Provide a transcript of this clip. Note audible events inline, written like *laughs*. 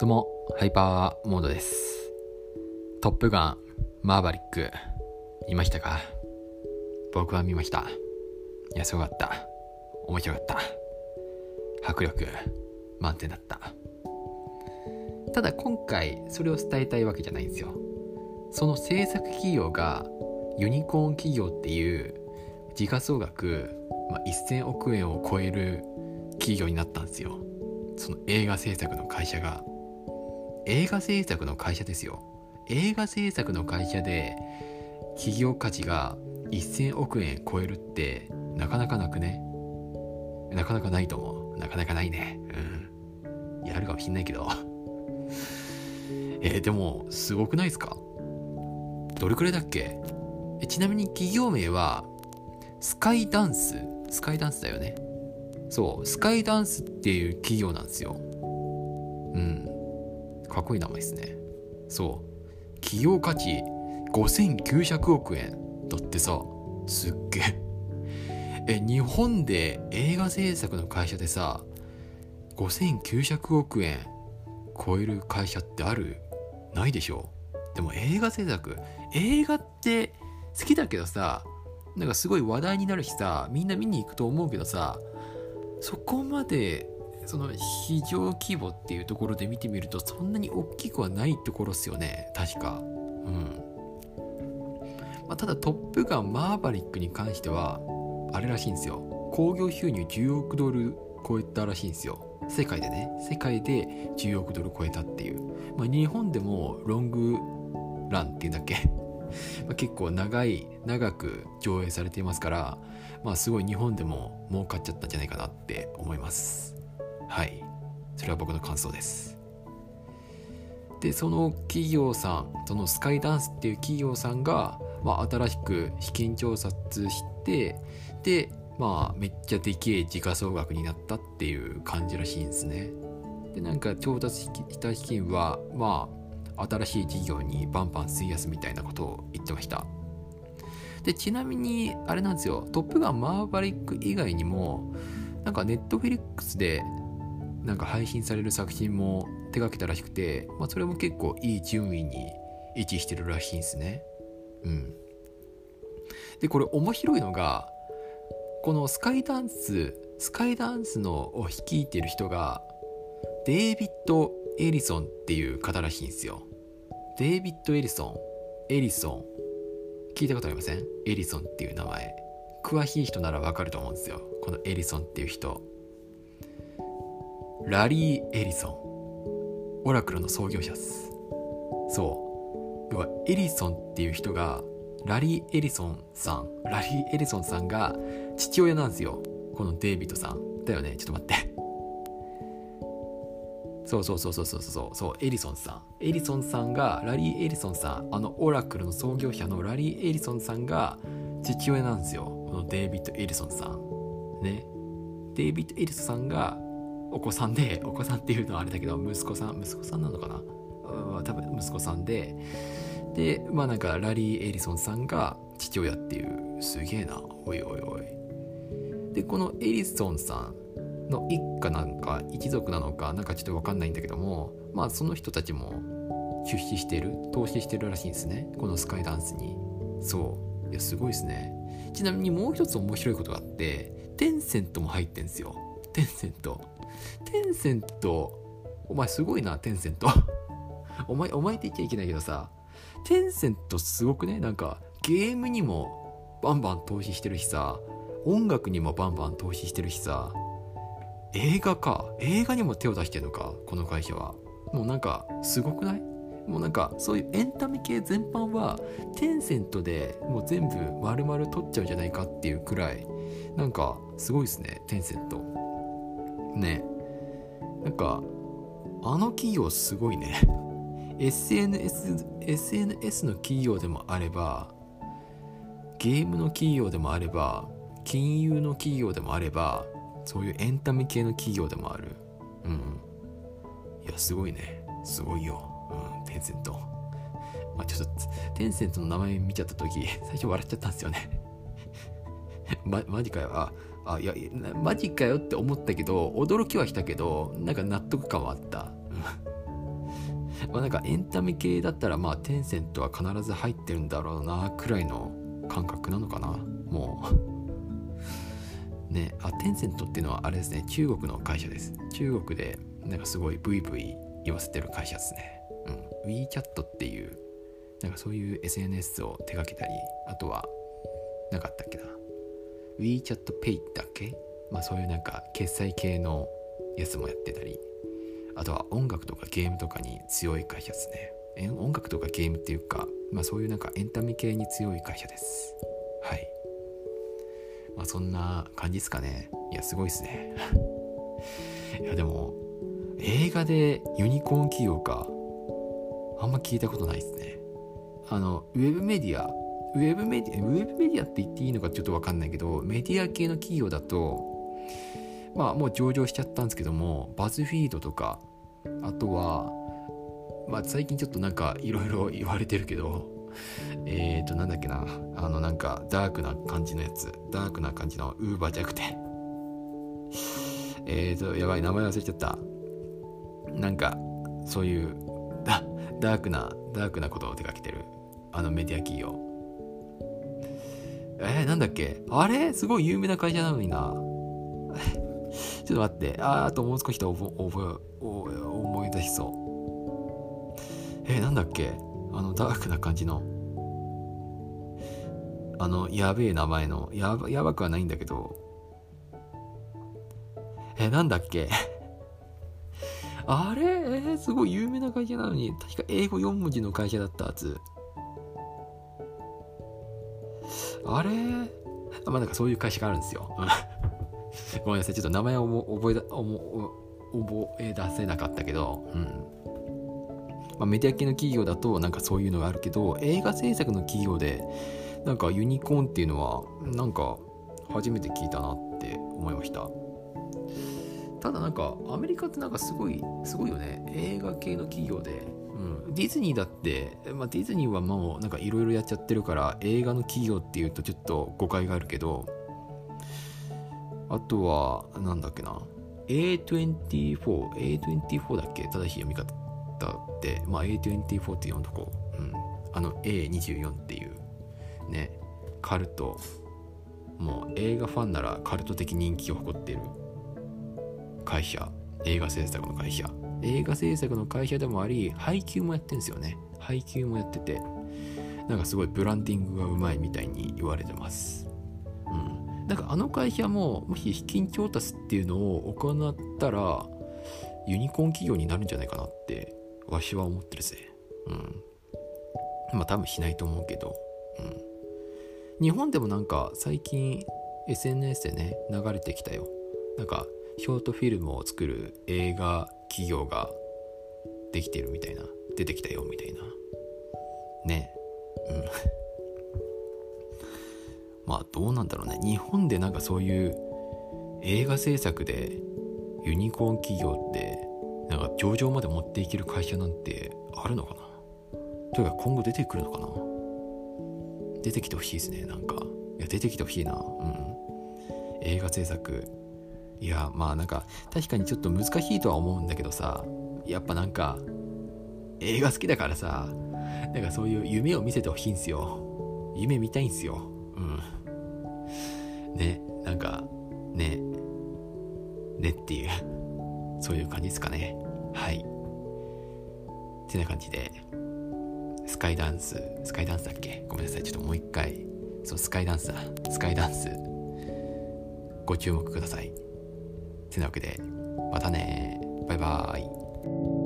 どうも、ハイパーモードです。トップガン、マーバリック、見ましたか？僕は見ました。いや、すごかった。面白かった。迫力、満点だった。ただ今回、それを伝えたいわけじゃないんですよ。その制作企業が、ユニコーン企業っていう、時価総額、まあ、1000億円を超える企業になったんですよ。その映画制作の会社が。映画制作の会社ですよ。映画制作の会社で企業価値が1000億円超えるってなかなかなくね？なかなかないと思う。なかなかないね。うん。やるかもしんないけど。えーでもすごくないですか？どれくらいだっけ？ちなみに企業名はスカイダンス。スカイダンスだよね。そう。スカイダンスっていう企業なんですよ。うん。かっこいい名前ですね。そう。企業価値5900億円だってさ。すっげえ。日本で映画制作の会社でさ5900億円超える会社ってある？ないでしょ。でも映画制作。映画って好きだけどさなんかすごい話題になるしさみんな見に行くと思うけどさそこまでその非常規模っていうところで見てみるとそんなに大きくはないところっすよね。確か。うん、まあ、ただ「トップガンマーヴァリック」に関してはあれらしいんですよ。興行収入10億ドル超えたらしいんですよ。世界でね。世界で10億ドル超えたっていう、まあ、日本でもロングランっていうんだっけ？*laughs* ま結構長い長く上映されていますからまあすごい日本でも儲かっちゃったんじゃないかなって思います。はい。それは僕の感想です。でその企業さんそのスカイダンスっていう企業さんが、まあ、新しく資金調達してでまあめっちゃでけえ時価総額になったっていう感じらしいんですね。でなんか調達した資金はまあ新しい事業にバンバン費やすみたいなことを言ってました。でちなみにあれなんですよ「トップガンマーヴァリック」以外にもなんかネットフィリックスでなんか配信される作品も手掛けたらしくて、まあ、それも結構いい順位に位置してるらしいんですね。うん。でこれ面白いのがこのスカイダンススカイダンスのを率いてる人がデイビッド・エリソンっていう方らしいんですよ。デイビッド・エリソンエリソン。聞いたことありません？エリソンっていう名前。詳しい人ならわかると思うんですよ。このエリソンっていう人。ラリー・エリソン。オラクルの創業者です。そう。要はエリソンっていう人がラリー・エリソンさん。ラリー・エリソンさんが父親なんですよ。このデイビッドさん。だよね。ちょっと待って。そうそうそうそうそうそうそうエリソンさん。エリソンさんがラリー・エリソンさん。あのオラクルの創業者のラリー・エリソンさんが父親なんですよ。このデイビッド・エリソンさん。ね。デイビッド・エリソンさんがお子さんでお子さんっていうのはあれだけど息子さん息子さんなのかな？うん多分息子さんで。でまあなんかラリー・エリソンさんが父親っていうすげえな。おいおいおい。でこのエリソンさんの一家なんか一族なのかなんかちょっと分かんないんだけどもまあその人たちも出資してる投資してるらしいんですね。このスカイダンスに。そう。いやすごいですね。ちなみにもう一つ面白いことがあってテンセントも入ってんですよ。テンセント。テンセントお前すごいなテンセント *laughs* お前お前って言っちゃいけないけどさテンセントすごくね？なんかゲームにもバンバン投資してるしさ音楽にもバンバン投資してるしさ映画か映画にも手を出してるのかこの会社は。もうなんかすごくない？もうなんかそういうエンタメ系全般はテンセントでもう全部丸々取っちゃうじゃないかっていうくらいなんかすごいですねテンセント。ね。なんかあの企業すごいね。*laughs* SNS, SNS の企業でもあればゲームの企業でもあれば金融の企業でもあればそういうエンタメ系の企業でもある。うん。いやすごいね。すごいよ。うんテンセント。まあちょっとテンセントの名前見ちゃった時最初笑っちゃったんですよね。ま、マジかよ。ああいやマジかよって思ったけど驚きはしたけどなんか納得感はあった。*laughs* まあなんかエンタメ系だったらまあテンセントは必ず入ってるんだろうなくらいの感覚なのかな。もう。*laughs* ねあテンセントっていうのはあれですね。中国の会社です。中国でなんかすごいブイブイ言わせてる会社ですね。うん。WeChat っていうなんかそういう SNS を手掛けたりあとはなかったっけな。WeChatPay だけ？まあそういうなんか決済系のやつもやってたり。あとは音楽とかゲームとかに強い会社ですね。音楽とかゲームっていうかまあそういうなんかエンタメ系に強い会社です。はい。まあそんな感じですかね。いやすごいですね。*laughs* いやでも映画でユニコーン企業か。あんま聞いたことないですね。あのウェブメディアウェブメディアウェブメディアって言っていいのかちょっと分かんないけどメディア系の企業だとまあもう上場しちゃったんですけどもバズフィードとかあとはまあ最近ちょっとなんかいろいろ言われてるけどえっ、ー、となんだっけなあのなんかダークな感じのやつダークな感じのウーバーじゃくて。えっとやばい名前忘れちゃった。なんかそういうダダークなダークなことを手掛けてるあのメディア企業。えー、なんだっけ？あれ？すごい有名な会社なのにな。*laughs* ちょっと待って。ああともう少しで思い出しそう。えー、なんだっけ？あの、ダークな感じの。あの、やべえ名前の。やば、やばくはないんだけど。えー、なんだっけ？*laughs* あれ？えー、すごい有名な会社なのに、確か英語4文字の会社だったはず。あれ？まあなんかそういう会社があるんですよ。*laughs* ごめんなさい、ちょっと名前を覚えだ覚え出せなかったけど、うん。まあ、メディア系の企業だとなんかそういうのがあるけど、映画制作の企業で、なんかユニコーンっていうのは、なんか初めて聞いたなって思いました。ただなんかアメリカってなんかすごい、すごいよね。映画系の企業でうん、ディズニーだって、まあ、ディズニーはもうなんかいろいろやっちゃってるから映画の企業っていうとちょっと誤解があるけどあとはなんだっけな。A24 A24 だっけ？正しい読み方って、まあ、A24 って読むとこ、う。ん、あの A24 っていう。ね。カルト。もう映画ファンならカルト的人気を誇っている会社。映画制作の会社。映画制作の会社でもあり配給もやってんですよね。配給もやってて。なんかすごいブランディングがうまいみたいに言われてます。うん。なんかあの会社ももし資金調達っていうのを行ったらユニコーン企業になるんじゃないかなってわしは思ってるぜ。うん。まあ多分しないと思うけど。うん。日本でもなんか最近 SNS でね流れてきたよ。なんかショートフィルムを作る映画企業ができてるみたいな出てきたよみたいな。ね。うん。*laughs* まあどうなんだろうね。日本でなんかそういう映画制作でユニコーン企業ってなんか上場まで持っていける会社なんてあるのかな？というか今後出てくるのかな？出てきてほしいですねなんか。いや出てきてほしいな。うん。映画制作いやまあなんか確かにちょっと難しいとは思うんだけどさやっぱなんか映画好きだからさなんかそういう夢を見せてほしいんすよ。夢見たいんすよ。うん。ねなんかねねっていうそういう感じですかね。はい。てな感じでスカイダンススカイダンスだっけ？ごめんなさい。ちょっともう一回。そうスカイダンスだ。スカイダンス。ご注目ください。てなわけで、またねバイバーイ。